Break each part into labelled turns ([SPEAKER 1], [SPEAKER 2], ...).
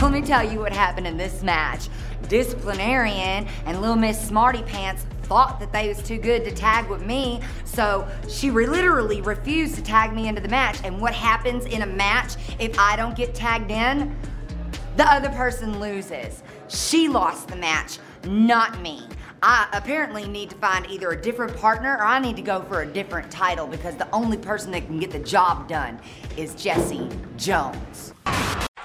[SPEAKER 1] Let me tell you what happened in this match. Disciplinarian and Little Miss Smarty Pants thought that they was too good to tag with me, so she literally refused to tag me into the match. And what happens in a match if I don't get tagged in? The other person loses. She lost the match, not me. I apparently need to find either a different partner or I need to go for a different title because the only person that can get the job done is Jesse Jones.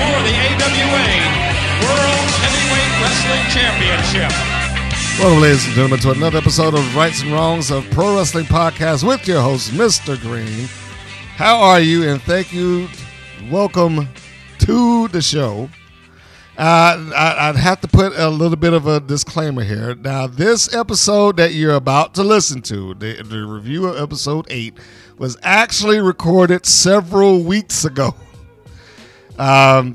[SPEAKER 2] For the AWA World Heavyweight Wrestling Championship.
[SPEAKER 3] Welcome, ladies and gentlemen, to another episode of Rights and Wrongs of Pro Wrestling Podcast with your host, Mr. Green. How are you? And thank you. Welcome to the show. Uh, I, I'd have to put a little bit of a disclaimer here. Now, this episode that you're about to listen to, the, the review of episode 8, was actually recorded several weeks ago. Um,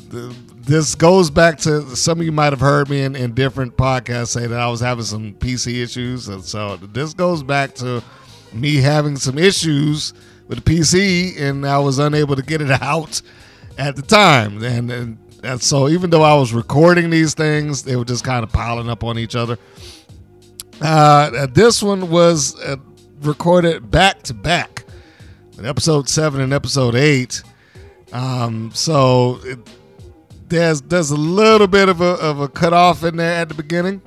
[SPEAKER 3] this goes back to some of you might have heard me in, in different podcasts say that I was having some PC issues, and so this goes back to me having some issues with the PC, and I was unable to get it out at the time, and, and, and so even though I was recording these things, they were just kind of piling up on each other. Uh, this one was uh, recorded back to back, episode seven and episode eight. Um, so it, there's there's a little bit of a of a cutoff in there at the beginning,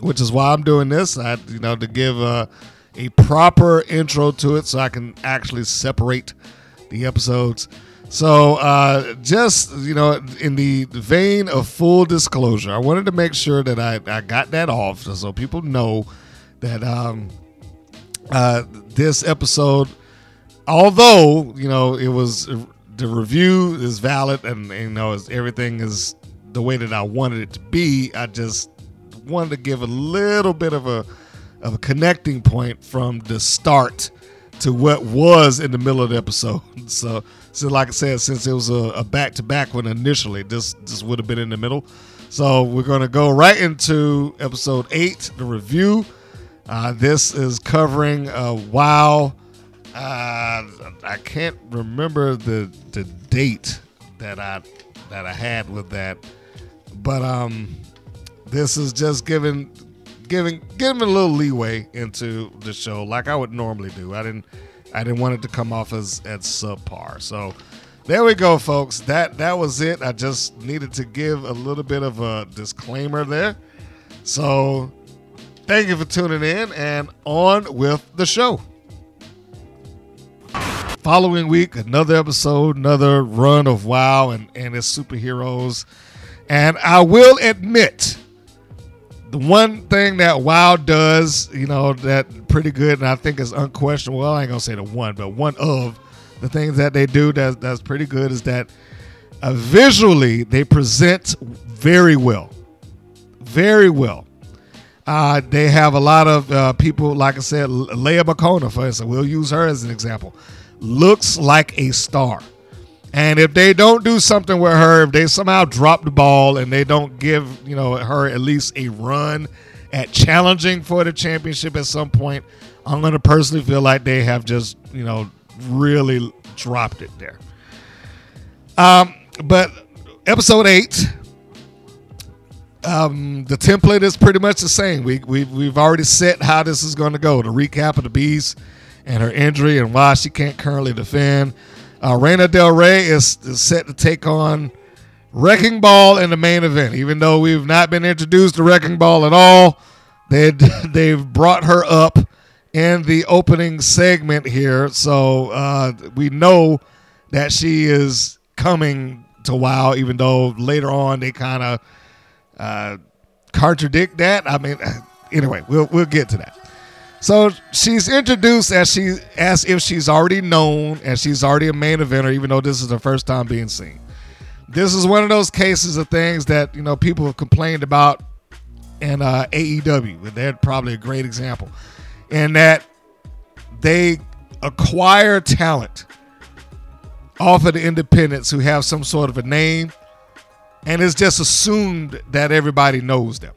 [SPEAKER 3] which is why I'm doing this. I you know to give a, a proper intro to it, so I can actually separate the episodes. So uh, just you know, in the vein of full disclosure, I wanted to make sure that I, I got that off, so people know that um, uh, this episode, although you know it was the review is valid and, you know everything is the way that I wanted it to be. I just wanted to give a little bit of a of a connecting point from the start to what was in the middle of the episode. So, so like I said, since it was a back to back one initially, this this would have been in the middle. So we're gonna go right into episode eight, the review. Uh, this is covering uh, WoW. Uh, I can't remember the the date that I that I had with that, but um, this is just giving giving giving a little leeway into the show like I would normally do. I didn't I didn't want it to come off as as subpar. So there we go, folks. That that was it. I just needed to give a little bit of a disclaimer there. So thank you for tuning in and on with the show following week, another episode, another run of WoW and, and its superheroes. And I will admit, the one thing that WoW does, you know, that pretty good, and I think is unquestionable. Well, I ain't gonna say the one, but one of the things that they do that that's pretty good is that uh, visually they present very well, very well. Uh, they have a lot of uh, people, like I said, Leia McCona, for instance. We'll use her as an example looks like a star. And if they don't do something with her, if they somehow drop the ball and they don't give, you know, her at least a run at challenging for the championship at some point, I'm going to personally feel like they have just, you know, really dropped it there. Um, but episode eight, um, the template is pretty much the same. We, we, we've already set how this is going to go. The recap of the beast and her injury and why she can't currently defend. Uh, Reina Del Rey is, is set to take on Wrecking Ball in the main event. Even though we've not been introduced to Wrecking Ball at all, they they've brought her up in the opening segment here, so uh, we know that she is coming to WoW. Even though later on they kind of uh, contradict that. I mean, anyway, we'll we'll get to that. So she's introduced as she as if she's already known and she's already a main eventer, even though this is her first time being seen. This is one of those cases of things that you know people have complained about in uh, AEW. They're probably a great example, in that they acquire talent off of the independents who have some sort of a name, and it's just assumed that everybody knows them.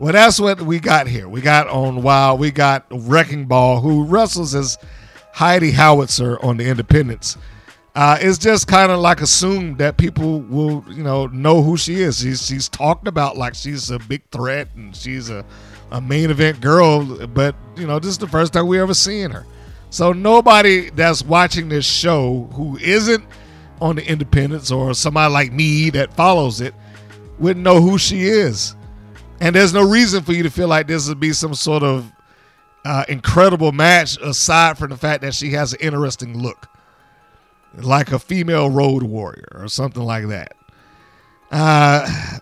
[SPEAKER 3] Well, that's what we got here. We got on Wild, we got Wrecking Ball, who wrestles as Heidi Howitzer on the independents. Uh, it's just kind of like assumed that people will, you know, know who she is. She's she's talked about like she's a big threat and she's a, a main event girl, but you know, this is the first time we ever seen her. So nobody that's watching this show who isn't on the independents or somebody like me that follows it wouldn't know who she is. And there's no reason for you to feel like this would be some sort of uh, incredible match aside from the fact that she has an interesting look, like a female road warrior or something like that. Uh,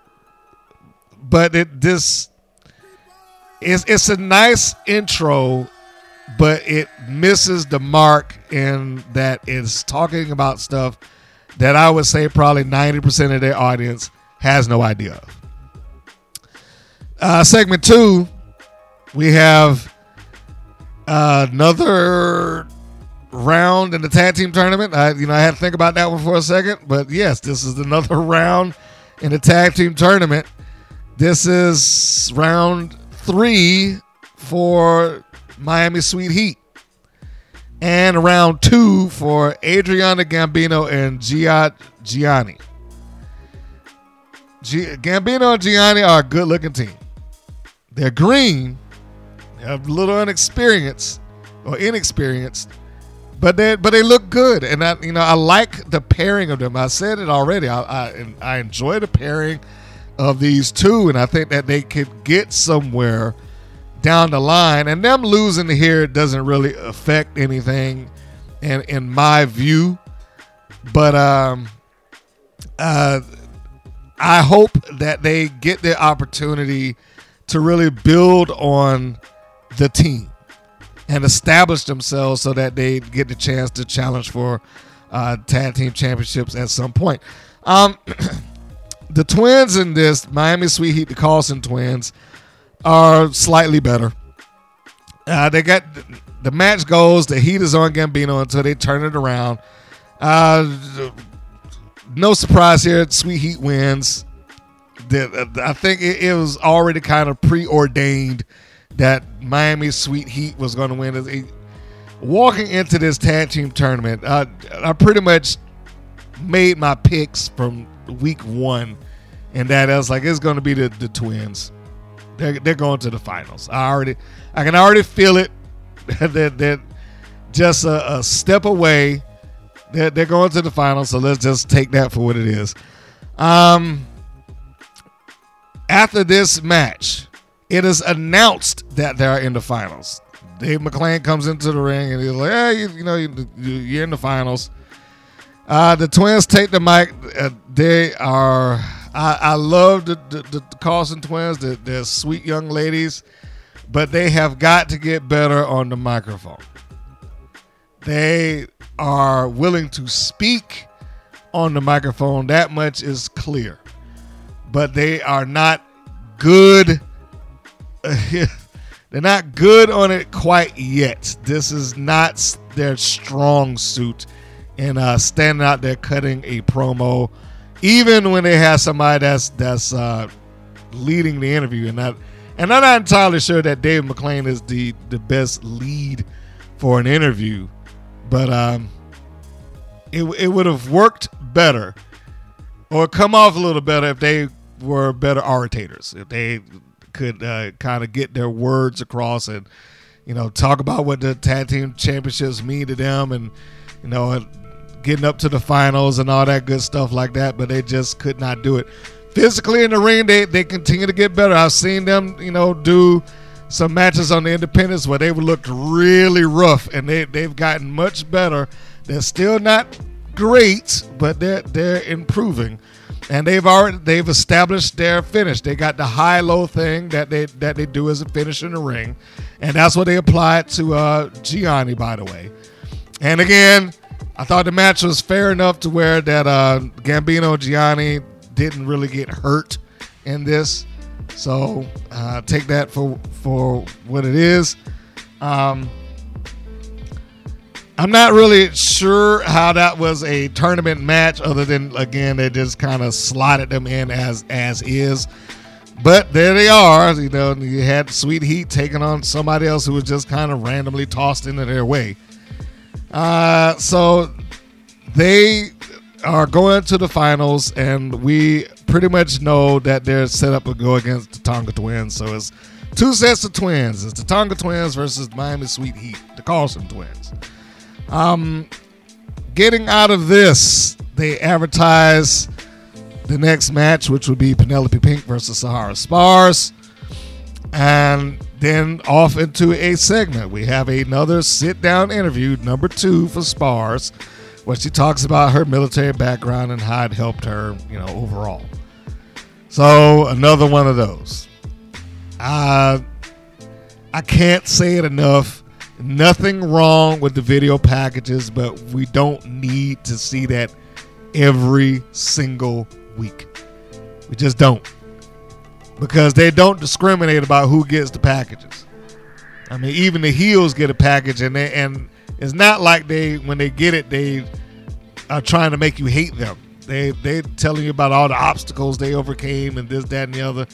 [SPEAKER 3] but it this it's it's a nice intro, but it misses the mark in that it's talking about stuff that I would say probably ninety percent of their audience has no idea of. Uh, segment two, we have uh, another round in the tag team tournament. I, you know, I had to think about that one for a second, but yes, this is another round in the tag team tournament. This is round three for Miami Sweet Heat, and round two for Adriana Gambino and Gia Gianni. G- Gambino and Gianni are a good-looking team. They're green, they're a little inexperienced or inexperienced, but they but they look good, and I you know I like the pairing of them. I said it already. I I, I enjoy the pairing of these two, and I think that they could get somewhere down the line. And them losing here doesn't really affect anything, in in my view. But um, uh, I hope that they get the opportunity to really build on the team and establish themselves so that they get the chance to challenge for uh, tag team championships at some point. Um, the twins in this Miami Sweet Heat, the Carlson twins, are slightly better. Uh, they got the match goes. The Heat is on Gambino until they turn it around. Uh, no surprise here. Sweet Heat wins that I think it, it, was already kind of preordained that Miami Sweet Heat was going to win. Walking into this tag team tournament, uh, I pretty much made my picks from week one, and that I was like, it's going to be the, the twins. They're, they're going to the finals. I already, I can already feel it. they're, they're just a, a step away. They're, they're going to the finals, so let's just take that for what it is. Um, after this match, it is announced that they're in the finals. Dave McLane comes into the ring and he's like, "Hey, you, you know, you, are in the finals." Uh, the twins take the mic. Uh, they are. I, I love the, the, the Carlson twins. They're, they're sweet young ladies, but they have got to get better on the microphone. They are willing to speak on the microphone. That much is clear but they are not good. They're not good on it quite yet. This is not their strong suit in uh, standing out there cutting a promo, even when they have somebody that's that's uh, leading the interview. And not, and I'm not entirely sure that Dave McLane is the the best lead for an interview, but um, it it would have worked better or come off a little better if they were better orators. If they could uh, kind of get their words across and you know talk about what the tag team championships mean to them and you know getting up to the finals and all that good stuff like that but they just could not do it. Physically in the ring they, they continue to get better. I've seen them you know do some matches on the independents where they looked really rough and they, they've gotten much better. They're still not great but they're they're improving and they've already they've established their finish. They got the high low thing that they that they do as a finish in the ring, and that's what they applied to uh, Gianni, by the way. And again, I thought the match was fair enough to where that uh, Gambino Gianni didn't really get hurt in this. So uh, take that for for what it is. Um, I'm not really sure how that was a tournament match, other than again they just kind of slotted them in as as is. But there they are. You know, you had Sweet Heat taking on somebody else who was just kind of randomly tossed into their way. Uh, so they are going to the finals, and we pretty much know that they're set up to go against the Tonga Twins. So it's two sets of twins. It's the Tonga Twins versus Miami Sweet Heat, the Carlson Twins. Um, getting out of this, they advertise the next match, which would be Penelope Pink versus Sahara Spars. And then off into a segment. We have another sit down interview, number two for Spars, where she talks about her military background and how it helped her, you know, overall. So another one of those. Uh, I can't say it enough. Nothing wrong with the video packages, but we don't need to see that every single week. We just don't. Because they don't discriminate about who gets the packages. I mean, even the heels get a package, and they, and it's not like they when they get it, they are trying to make you hate them. They they telling you about all the obstacles they overcame and this, that, and the other.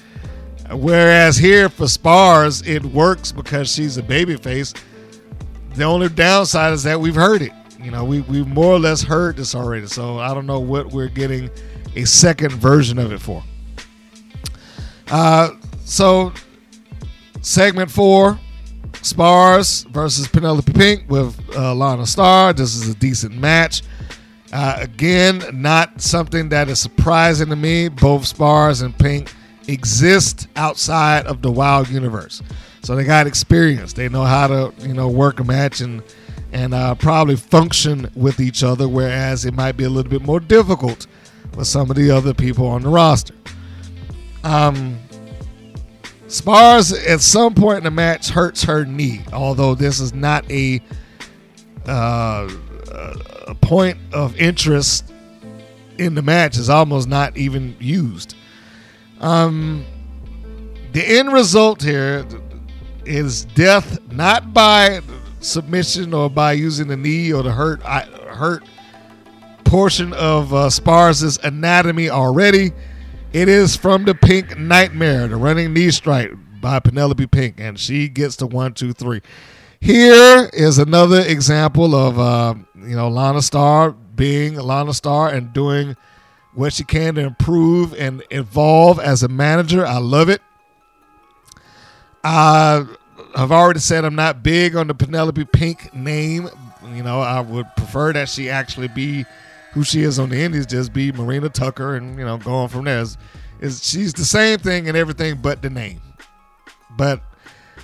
[SPEAKER 3] Whereas here for Spars, it works because she's a babyface. The only downside is that we've heard it. You know, we we more or less heard this already. So I don't know what we're getting a second version of it for. Uh, so segment four, Spars versus Penelope Pink with uh, Lana Star. This is a decent match. Uh, again, not something that is surprising to me. Both Spars and Pink exist outside of the Wild universe, so they got experience. They know how to you know work a match and and uh, probably function with each other. Whereas it might be a little bit more difficult with some of the other people on the roster. Um, Spars at some point in the match hurts her knee, although this is not a uh, a point of interest in the match. is almost not even used. Um, the end result here is death, not by submission or by using the knee or the hurt hurt portion of uh, Spars' anatomy already. It is from the Pink Nightmare, the running knee strike by Penelope Pink, and she gets the one, two, three. Here is another example of uh, you know Lana Star being Lana Star and doing what she can to improve and evolve as a manager. I love it. I've already said I'm not big on the Penelope Pink name. You know, I would prefer that she actually be who she is on the Indies, just be Marina Tucker, and you know, going from there. Is she's the same thing and everything but the name. But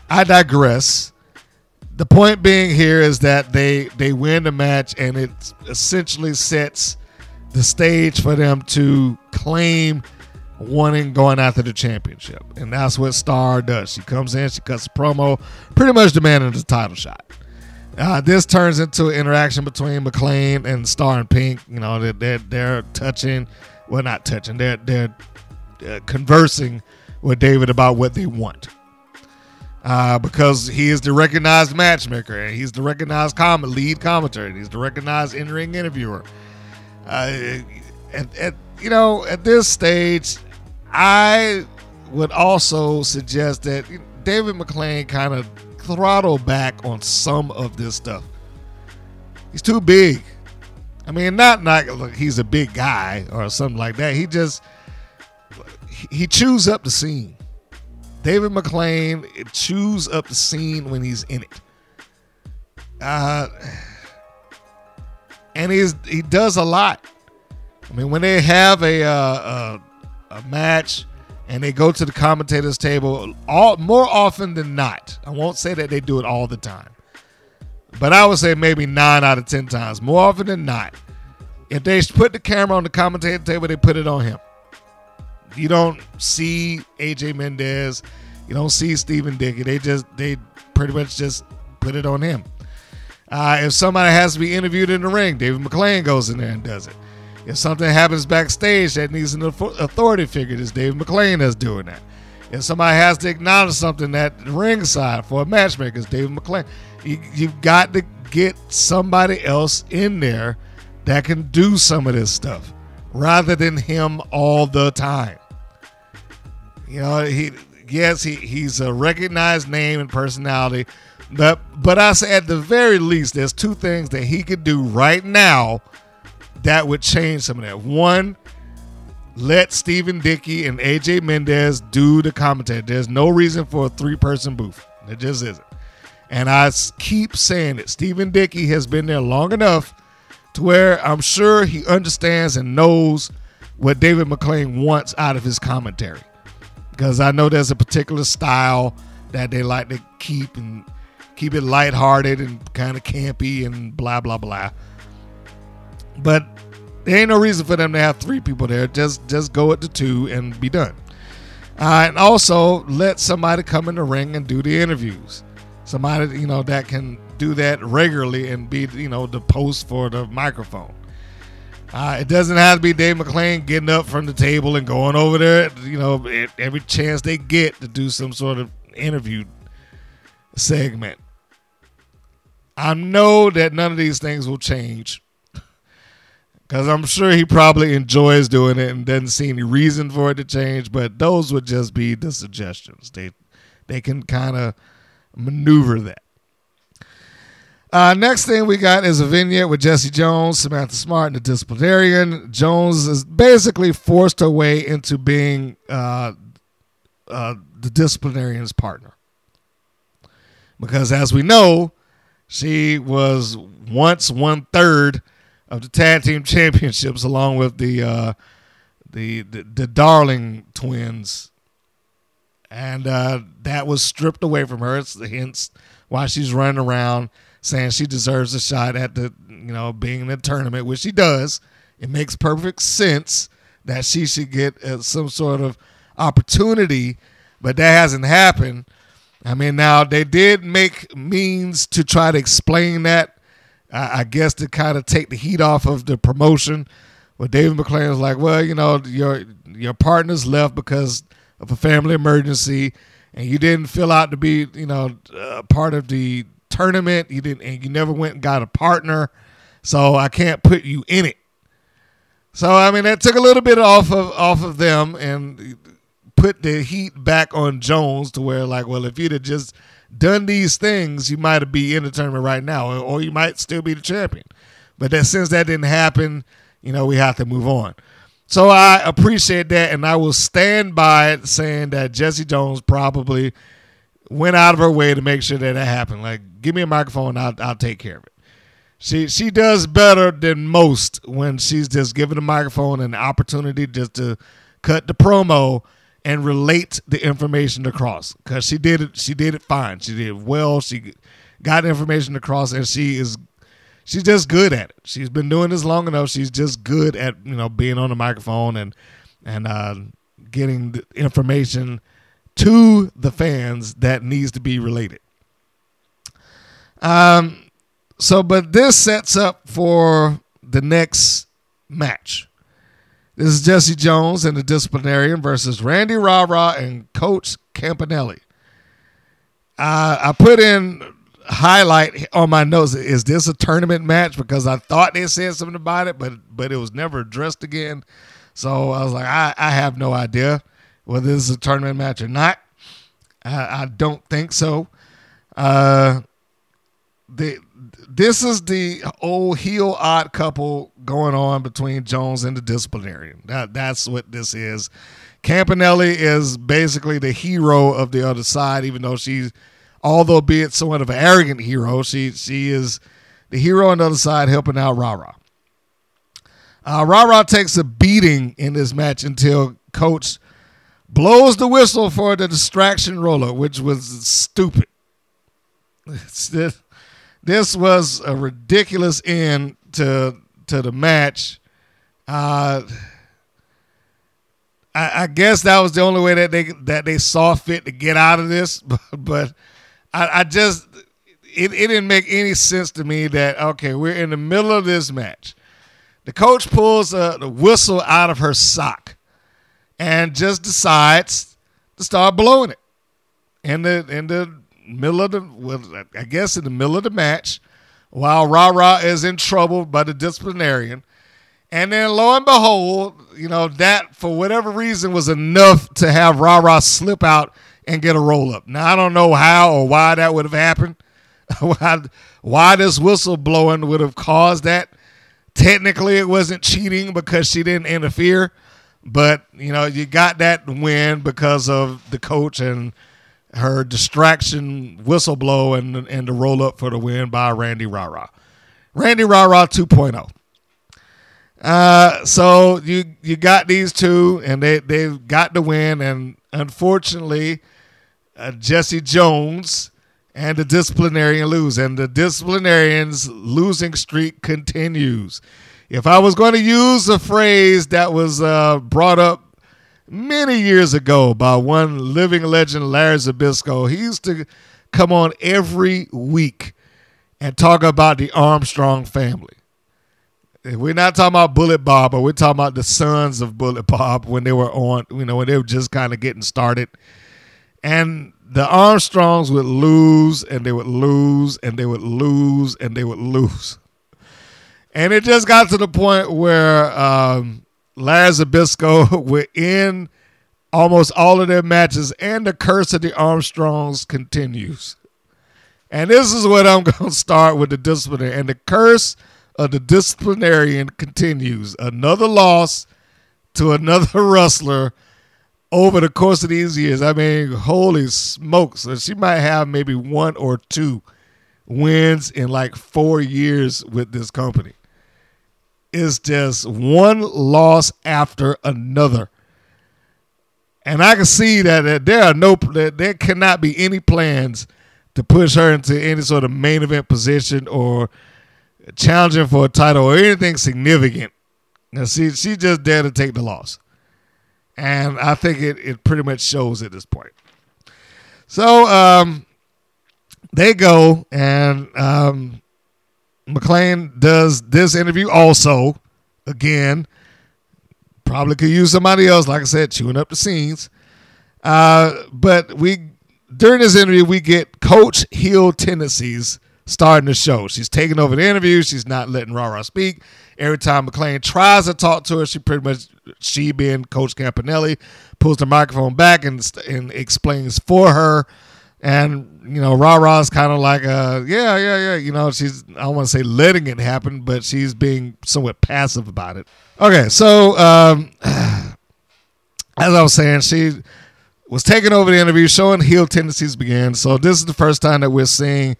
[SPEAKER 3] I digress. The point being here is that they they win the match, and it essentially sets the stage for them to claim wanting going after the championship. And that's what Star does. She comes in, she cuts a promo, pretty much demanding the title shot. Uh, this turns into an interaction between McLane and Star and Pink. You know, they're, they're, they're touching, well, not touching, they're, they're uh, conversing with David about what they want. Uh, because he is the recognized matchmaker and he's the recognized com- lead commentator and he's the recognized in-ring interviewer. Uh, and, and, you know, at this stage, I would also suggest that David McLane kind of throttle back on some of this stuff. He's too big. I mean, not like he's a big guy or something like that. He just he chews up the scene. David McLane chews up the scene when he's in it. Uh, and he's he does a lot. I mean, when they have a uh, a, match and they go to the commentators table all more often than not. I won't say that they do it all the time, but I would say maybe nine out of ten times. More often than not, if they put the camera on the commentator table, they put it on him. you don't see AJ Mendez, you don't see Stephen Dickey. They just they pretty much just put it on him. Uh, if somebody has to be interviewed in the ring, David McLane goes in there and does it. If something happens backstage that needs an authority figure, it's David McLane that's doing that. If somebody has to acknowledge something at ringside for a matchmaker, it's David McLane. You, you've got to get somebody else in there that can do some of this stuff rather than him all the time. You know, he yes, he, he's a recognized name and personality, but but I say at the very least, there's two things that he could do right now that would change some of that. One, let Stephen Dickey and AJ Mendez do the commentary. There's no reason for a three person booth. There just isn't. And I keep saying it. Stephen Dickey has been there long enough to where I'm sure he understands and knows what David McLane wants out of his commentary. Because I know there's a particular style that they like to keep and keep it lighthearted and kind of campy and blah blah blah. But there ain't no reason for them to have three people there. Just just go at the two and be done. Uh, and also let somebody come in the ring and do the interviews. Somebody you know that can do that regularly and be you know the post for the microphone. Uh, it doesn't have to be Dave McLane getting up from the table and going over there. You know, every chance they get to do some sort of interview segment. I know that none of these things will change because I'm sure he probably enjoys doing it and doesn't see any reason for it to change. But those would just be the suggestions. They they can kind of maneuver that. Uh, next thing we got is a vignette with Jesse Jones, Samantha Smart, and the disciplinarian. Jones is basically forced her way into being uh, uh, the disciplinarian's partner. Because as we know, she was once one third of the tag team championships, along with the uh, the, the, the Darling twins, and uh, that was stripped away from her. It's hence why she's running around saying she deserves a shot at the you know being in the tournament, which she does. It makes perfect sense that she should get uh, some sort of opportunity, but that hasn't happened. I mean, now they did make means to try to explain that I, I guess to kind of take the heat off of the promotion. Where David McLane was like, well, you know, your your partner's left because of a family emergency, and you didn't fill out to be, you know, uh, part of the tournament. You didn't, and you never went and got a partner, so I can't put you in it. So I mean, that took a little bit off of off of them and put the heat back on Jones to where like, well, if you'd have just done these things, you might be in the tournament right now, or you might still be the champion. But that since that didn't happen, you know, we have to move on. So I appreciate that, and I will stand by it saying that Jesse Jones probably went out of her way to make sure that that happened. Like, give me a microphone, I'll, I'll take care of it. She she does better than most when she's just given the microphone an opportunity just to cut the promo and relate the information across. Because she did it she did it fine. She did well. She got information across and she is she's just good at it. She's been doing this long enough. She's just good at you know being on the microphone and and uh, getting the information to the fans that needs to be related. Um so but this sets up for the next match this is Jesse Jones and the disciplinarian versus Randy Rah and Coach Campanelli. Uh, I put in highlight on my notes. Is this a tournament match? Because I thought they said something about it, but but it was never addressed again. So I was like, I, I have no idea whether this is a tournament match or not. I, I don't think so. Uh, the this is the old heel odd couple going on between Jones and the disciplinarian. That that's what this is. Campanelli is basically the hero of the other side, even though she's although be it somewhat of an arrogant hero, she she is the hero on the other side helping out Rara. Uh, Rara takes a beating in this match until Coach blows the whistle for the distraction roller, which was stupid. This was a ridiculous end to to the match. Uh, I, I guess that was the only way that they that they saw fit to get out of this. But, but I, I just it, it didn't make any sense to me that okay, we're in the middle of this match. The coach pulls the whistle out of her sock and just decides to start blowing it in the in the middle of the well, I guess in the middle of the match while Ra Ra is in trouble by the disciplinarian. And then lo and behold, you know, that for whatever reason was enough to have Ra Ra slip out and get a roll up. Now I don't know how or why that would have happened. why, why this whistleblowing would have caused that. Technically it wasn't cheating because she didn't interfere. But, you know, you got that win because of the coach and her distraction whistle blow and, and the roll up for the win by Randy Rara. Randy Rara 2.0. Uh, so you you got these two, and they they've got the win, and unfortunately, uh, Jesse Jones and the disciplinarian lose, and the disciplinarian's losing streak continues. If I was going to use a phrase that was uh, brought up many years ago by one living legend, Larry Zbyszko, he used to come on every week and talk about the Armstrong family. We're not talking about Bullet Bob, but we're talking about the sons of Bullet Bob when they were on, you know, when they were just kind of getting started. And the Armstrongs would lose and they would lose and they would lose and they would lose. And it just got to the point where um, Larry Zbyszko would end almost all of their matches and the curse of the Armstrongs continues. And this is what I'm going to start with the disciplinary. And the curse of the disciplinarian continues. Another loss to another wrestler over the course of these years. I mean, holy smokes. She might have maybe one or two wins in like four years with this company. It's just one loss after another. And I can see that there are no, there cannot be any plans to push her into any sort of main event position or challenging for a title or anything significant. Now, see, she's just there to take the loss. And I think it, it pretty much shows at this point. So um, they go, and um, McLane does this interview also. Again, probably could use somebody else, like I said, chewing up the scenes. Uh, but we during this interview, we get Coach Hill tendencies starting the show. She's taking over the interview. She's not letting Rara speak. Every time McLane tries to talk to her, she pretty much, she being Coach Campanelli, pulls the microphone back and, and explains for her. And, you know, Rara's kind of like, uh, yeah, yeah, yeah. You know, she's, I don't want to say letting it happen, but she's being somewhat passive about it. Okay, so um, as I was saying, she was taking over the interview, showing heel tendencies began. So this is the first time that we're seeing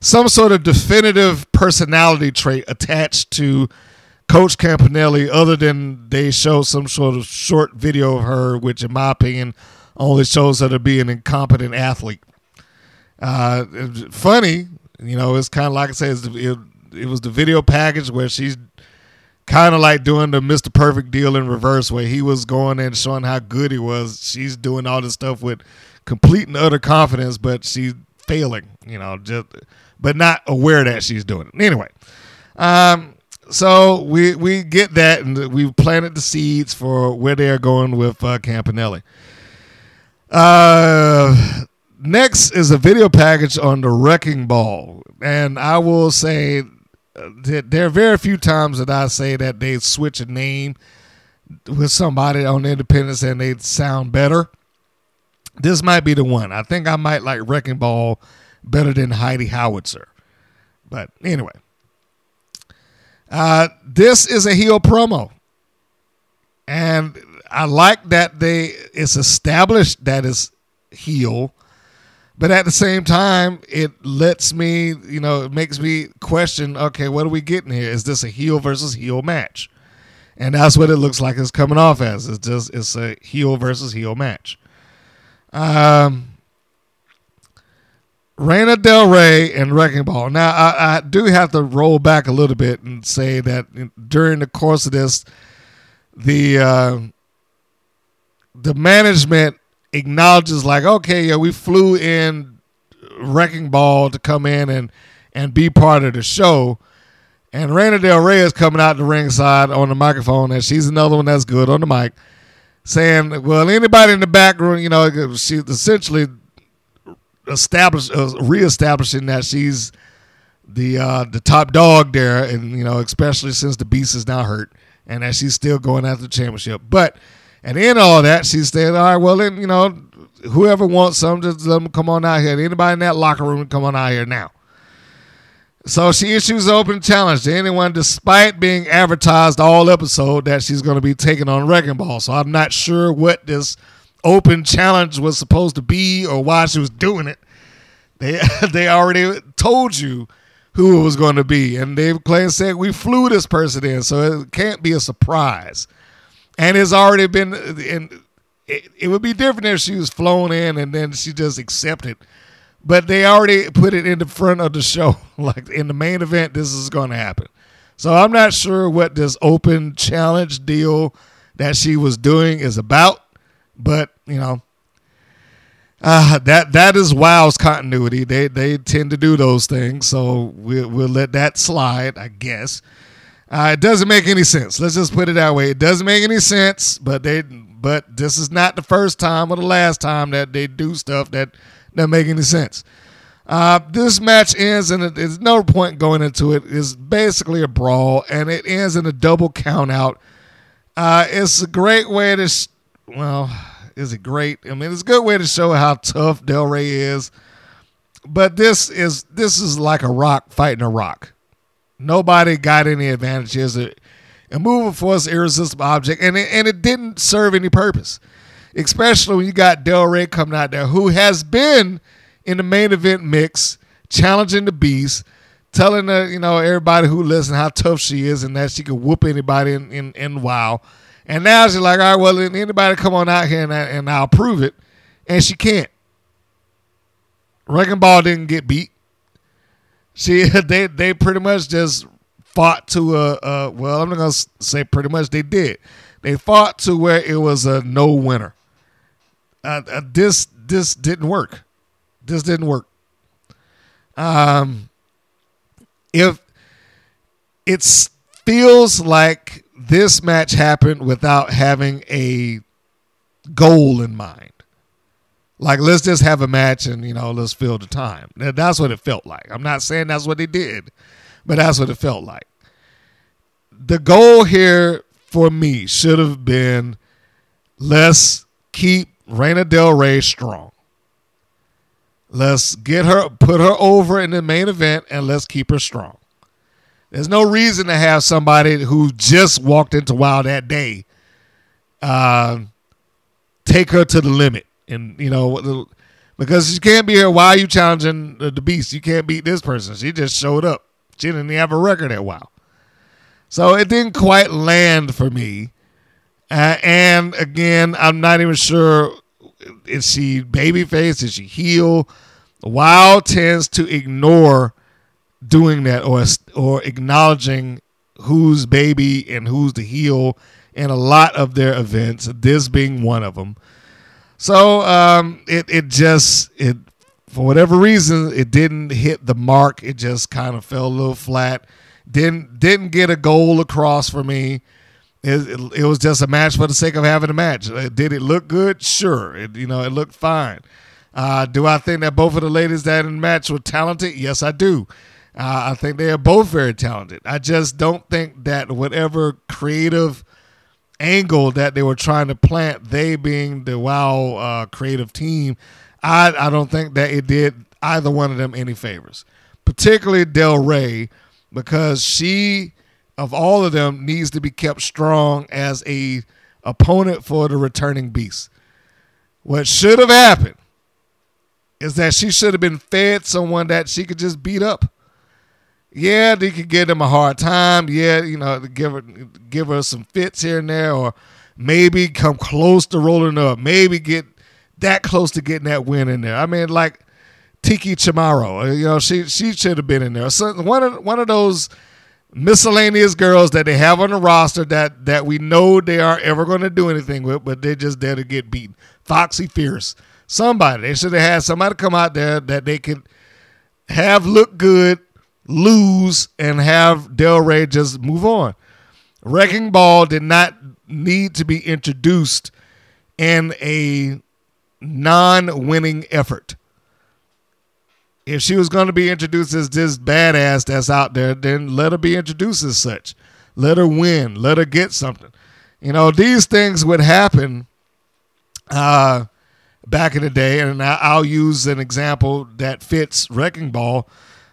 [SPEAKER 3] some sort of definitive personality trait attached to Coach Campanelli, other than they show some sort of short video of her, which, in my opinion, only shows her to be an incompetent athlete. Uh, funny, you know, it's kind of like I said, it, it was the video package where she's kind of like doing the Mr. Perfect deal in reverse, where he was going and showing how good he was. She's doing all this stuff with complete and utter confidence, but she's failing, you know, just but not aware that she's doing it. Anyway, um, so we we get that, and we've planted the seeds for where they are going with uh, Campanelli. Uh, next is a video package on the Wrecking Ball, and I will say that there are very few times that I say that they switch a name with somebody on Independence and they sound better. This might be the one. I think I might like Wrecking Ball better than Heidi Howitzer. But anyway, uh, this is a heel promo, and I like that they it's established that it's heel, but at the same time, it lets me, you know, it makes me question. Okay, what are we getting here? Is this a heel versus heel match? And that's what it looks like it's coming off as. It's just it's a heel versus heel match. Um, Reina Del Rey and Wrecking Ball. Now, I, I, do have to roll back a little bit and say that during the course of this, the uh, the management acknowledges like, okay, yeah, we flew in Wrecking Ball to come in and and be part of the show. And Raina Del Rey is coming out the ringside on the microphone, and she's another one that's good on the mic, saying, "Well, anybody in the back room, you know, she's essentially established, uh, reestablishing that she's the uh, the top dog there, and you know, especially since the Beast is now hurt, and that she's still going after the championship. But at in all that, she said, "All right, well, then you know, whoever wants some, just let them come on out here. Anybody in that locker room, come on out here now." So she issues an open challenge to anyone, despite being advertised all episode that she's going to be taking on Wrecking Ball. So I'm not sure what this open challenge was supposed to be or why she was doing it. They they already told you who it was going to be, and Dave Clay said we flew this person in, so it can't be a surprise. And it's already been. And it, it would be different if she was flown in and then she just accepted but they already put it in the front of the show. Like in the main event, this is going to happen. So I'm not sure what this open challenge deal that she was doing is about, but you know, uh, that that is Wow's continuity. They they tend to do those things, so we'll we'll let that slide, I guess. Uh, it doesn't make any sense. Let's just put it that way. It doesn't make any sense, but they but this is not the first time or the last time that they do stuff that doesn't make any sense. Uh, this match ends, and there's no point going into it. It's basically a brawl, and it ends in a double count out. Uh, it's a great way to, sh- well, is it great? I mean, it's a good way to show how tough Del Rey is. But this is this is like a rock fighting a rock. Nobody got any advantages. A, a moving force, irresistible object, and it, and it didn't serve any purpose especially when you got Del Rey coming out there, who has been in the main event mix, challenging the beast, telling the, you know everybody who listens how tough she is and that she can whoop anybody in in, in WoW. And now she's like, all right, well, anybody come on out here and, and I'll prove it, and she can't. Wrecking Ball didn't get beat. She they they pretty much just fought to a, a well, I'm not gonna say pretty much they did. They fought to where it was a no winner uh, uh, this this didn't work. This didn't work. Um, if it feels like this match happened without having a goal in mind. Like let's just have a match and you know let's fill the time. That's what it felt like. I'm not saying that's what they did, but that's what it felt like. The goal here for me should have been let's keep Raina Del Rey strong. Let's get her, put her over in the main event, and let's keep her strong. There's no reason to have somebody who just walked into WoW that day uh, take her to the limit, and you know because she can't be here. Why are you challenging the beast? You can't beat this person. She just showed up. She didn't have a record at WoW, so it didn't quite land for me. Uh, and again, I'm not even sure is she babyface? Is she heel? WoW tends to ignore doing that or or acknowledging who's baby and who's the heel in a lot of their events. This being one of them. So um, it it just it for whatever reason it didn't hit the mark. It just kind of fell a little flat. Didn't didn't get a goal across for me. It, it, it, was just a match for the sake of having a match. Uh, did it look good? Sure. It, you know, it looked fine. Uh, do I think that both of the ladies that in the match were talented? Yes, I do. Uh, I think they are both very talented. I just don't think that whatever creative angle that they were trying to plant, they being the WoW uh, creative team, I, I don't think that it did either one of them any favors, particularly Del Rey, because she of all of them needs to be kept strong as a opponent for the returning beast. What should have happened is that she should have been fed someone that she could just beat up. Yeah, they could give them a hard time. Yeah, you know, give her give her some fits here and there, or maybe come close to rolling up. Maybe get that close to getting that win in there. I mean, like Tiki Chamorro, uh, you know, she she should have been in there. So one of one of those miscellaneous girls that they have on the roster that that we know they aren't ever going to do anything with, but they're just there to get beaten. Foxy Fierce, somebody they should have had somebody come out there that they could have look good, lose, and have Del Rey just move on. Wrecking Ball did not need to be introduced in a non-winning effort. If she was going to be introduced as this badass that's out there, then let her be introduced as such. Let her win. Let her get something. You know, these things would happen uh, back in the day, and I'll use an example that fits Wrecking Ball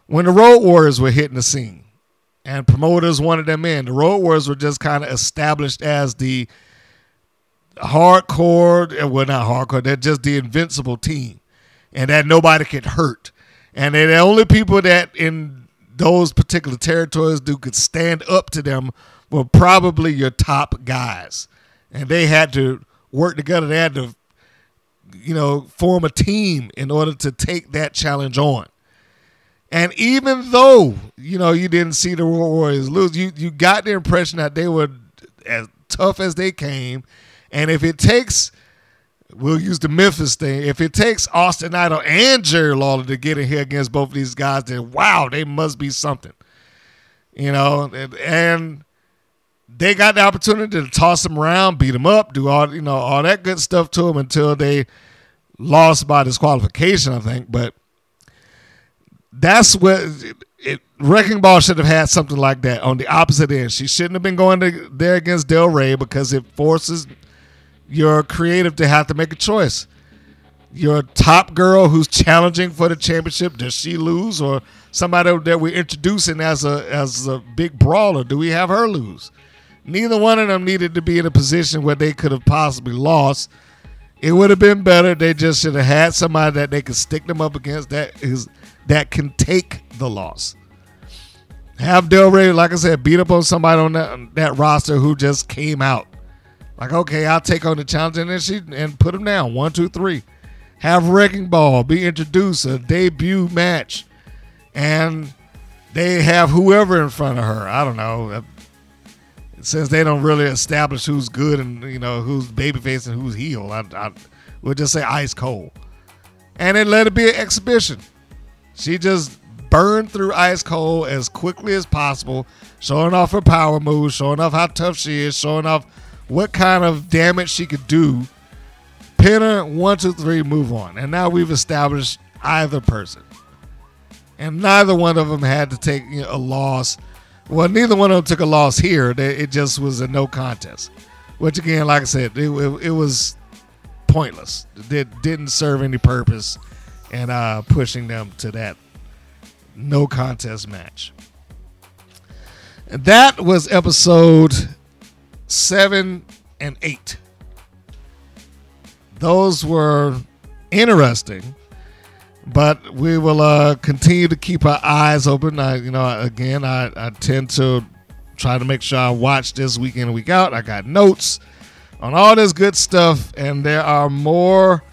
[SPEAKER 3] when the Road Warriors were hitting the scene and promoters wanted them in. The Road Warriors were just kind of established as the hardcore, eh, well, not hardcore, they're just the invincible team, and that nobody could hurt. And they're the only people that in those particular territories who could stand up to them were probably your top guys. And they had to work together. They had to, you know, form a team in order to take that challenge on. And even though you know you didn't see the Warriors lose, you you got the impression that they were as tough as they came. And if it takes, we'll use the Memphis thing. If it takes Austin Idol and Jerry Lawler to get in here against both of these guys, then wow, they must be something. You know, and, and they got the opportunity to toss them around, beat them up, do all you know all that good stuff to them until they lost by disqualification, I think. But that's what it, Wrecking Ball should have had something like that on the opposite end. She shouldn't have been going to, there against Del Rey because it forces your creative to have to make a choice. Your top girl who's challenging for the championship, does she lose, or somebody that we're introducing as a as a big brawler, do we have her lose? Neither one of them needed to be in a position where they could have possibly lost. It would have been better. They just should have had somebody that they could stick them up against that is that can take the loss. Have Del Rey, like I said, beat up on somebody on that, that roster who just came out. Like, okay, I'll take on the challenge and then she and put him down. One, two, three. Have Wrecking Ball be introduced, a debut match. And they have whoever in front of her. I don't know. Uh, since they don't really establish who's good and you know who's babyface and who's heel, I, I we'll just say ice cold. And then let it be an exhibition. She just burned through Ice Cold as quickly as possible, showing off her power moves, showing off how tough she is, showing off what kind of damage she could do. Pin her, one, two, three, move on. And now we've established either person. And neither one of them had to take you know, a loss. Well, neither one of them took a loss here. It just was a no contest. Which, again, like I said, it, it, it was pointless. It didn't serve any purpose and uh, pushing them to that no contest match. And that was episode seven and eight. Those were interesting, but we will uh, continue to keep our eyes open. I, you know, again, I, I tend to try to make sure I watch this week in and week out. I got notes on all this good stuff, and there are more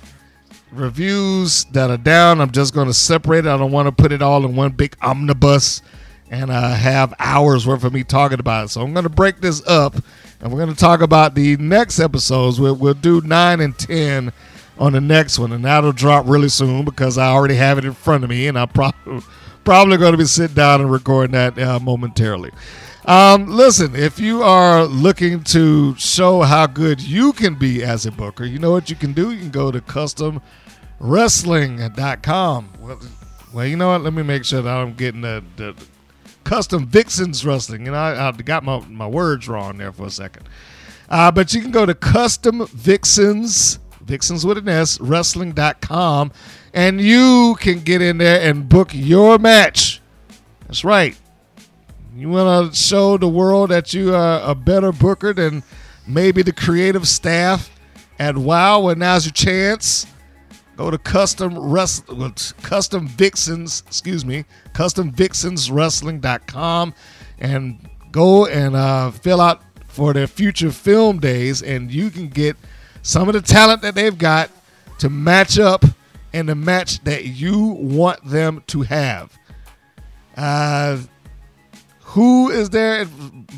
[SPEAKER 3] reviews that are down. I'm just going to separate it. I don't want to put it all in one big omnibus and uh, have hours worth of me talking about it. So I'm going to break this up and we're going to talk about the next episodes. We'll, we'll do 9 and 10 on the next one, and that'll drop really soon because I already have it in front of me, and I'm probably probably going to be sitting down and recording that uh, momentarily. Um, listen, if you are looking to show how good you can be as a booker, you know what you can do? You can go to custom wrestling.com. Well, well, you know what? Let me make sure that I'm getting the, the custom Vixens Wrestling. You know, I, I, got my, my words wrong there for a second. Uh, but you can go to custom Vixens, Vixens with an S, wrestling.com, and you can get in there and book your match. That's right. You want to show the world that you are a better booker than maybe the creative staff at WoW? Well, now's your chance Go to custom rest, custom vixens, excuse me, customvixenswrestling.com and go and uh, fill out for their future film days, and you can get some of the talent that they've got to match up in the match that you want them to have. Uh, who is there.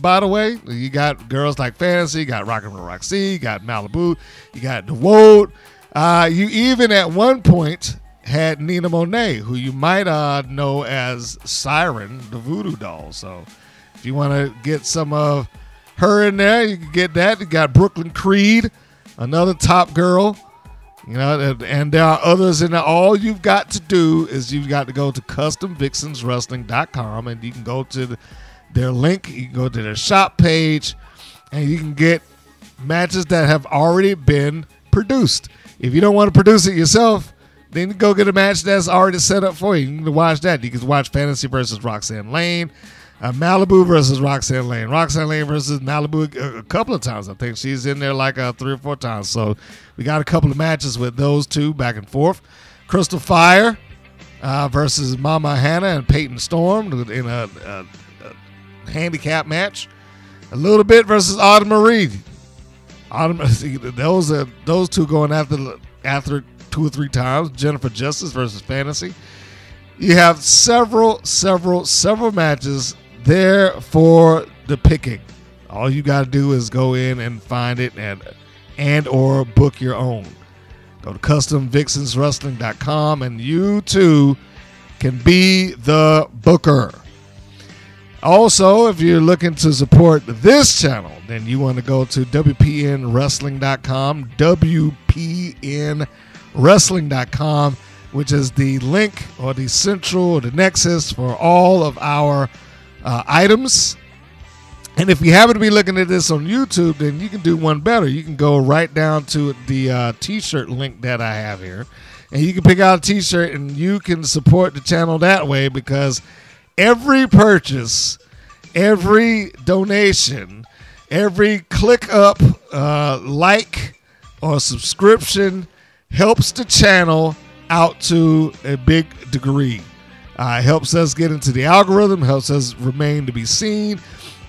[SPEAKER 3] By the way, you got girls like Fantasy, you got Rock and Roll Roxy, you got Malibu, you got The DeWold. Uh, you even at one point had Nina Monet, who you might uh, know as Siren, the voodoo doll. So if you want to get some of her in there, you can get that. You got Brooklyn Creed, another top girl. You know, and- there are others in there. All you've got to do is you've got to go to customvixenswrestling.com and you can go to their link, you can go to their shop page, and you can get matches that have already been produced. If you don't want to produce it yourself, then go get a match that's already set up for you. You can watch that. You can watch Fantasy versus Roxanne Lane, uh, Malibu versus Roxanne Lane, Roxanne Lane versus Malibu a, a couple of times. I think she's in there like uh, three or four times. So we got a couple of matches with those two back and forth. Crystal Fire uh, versus Mama Hannah and Peyton Storm in a, a, a handicap match. A little bit versus Autumn Marie. Autumn, those are those two going after after two or three times. Jennifer Justice versus Fantasy. You have several, several, several matches there for the picking. All you got to do is go in and find it and and or book your own. Go to customvixenswrestling.com and you too can be the booker. Also, if you're looking to support this channel, then you want to go to WPNWrestling.com, WPNWrestling.com, which is the link or the central or the nexus for all of our uh, items. And if you happen to be looking at this on YouTube, then you can do one better. You can go right down to the uh, t shirt link that I have here, and you can pick out a t shirt and you can support the channel that way because every purchase, every donation, every click up, uh, like, or subscription helps the channel out to a big degree. Uh, helps us get into the algorithm, helps us remain to be seen,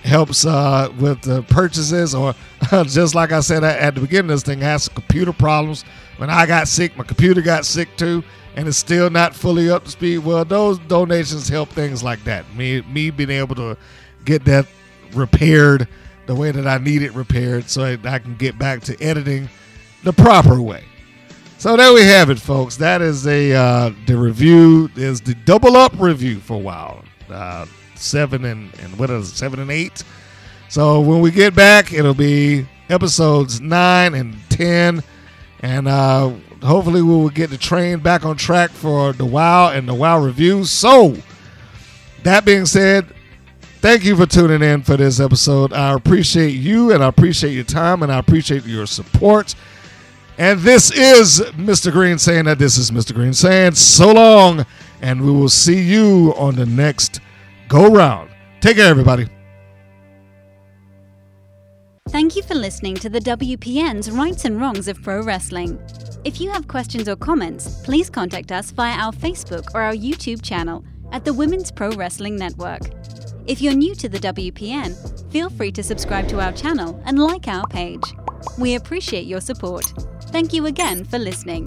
[SPEAKER 3] helps uh, with the purchases, or just like I said at, the beginning this thing, has computer problems. When I got sick, my computer got sick too, and it's still not fully up to speed. Well, those donations help things like that. Me, me being able to get that repaired the way that I need it repaired, so I, can get back to editing the proper way. So there we have it, folks. That is a uh, the review is the double up review for WoW. Uh, seven and and what is it, seven and eight. So when we get back, it'll be episodes nine and ten, and uh, hopefully we will get the train back on track for the WoW and the WoW reviews. So that being said, thank you for tuning in for this episode. I appreciate you, and I appreciate your time, and I appreciate your support. And this is Mr. Green saying that this is Mr. Green saying so long, and we will see you on the next go round. Take care, everybody.
[SPEAKER 4] Thank you for listening to the WPN's Rights and Wrongs of Pro Wrestling. If you have questions or comments, please contact us via our Facebook or our YouTube channel at the Women's Pro Wrestling Network. If you're new to the WPN, feel free to subscribe to our channel and like our page. We appreciate your support. Thank you again for listening.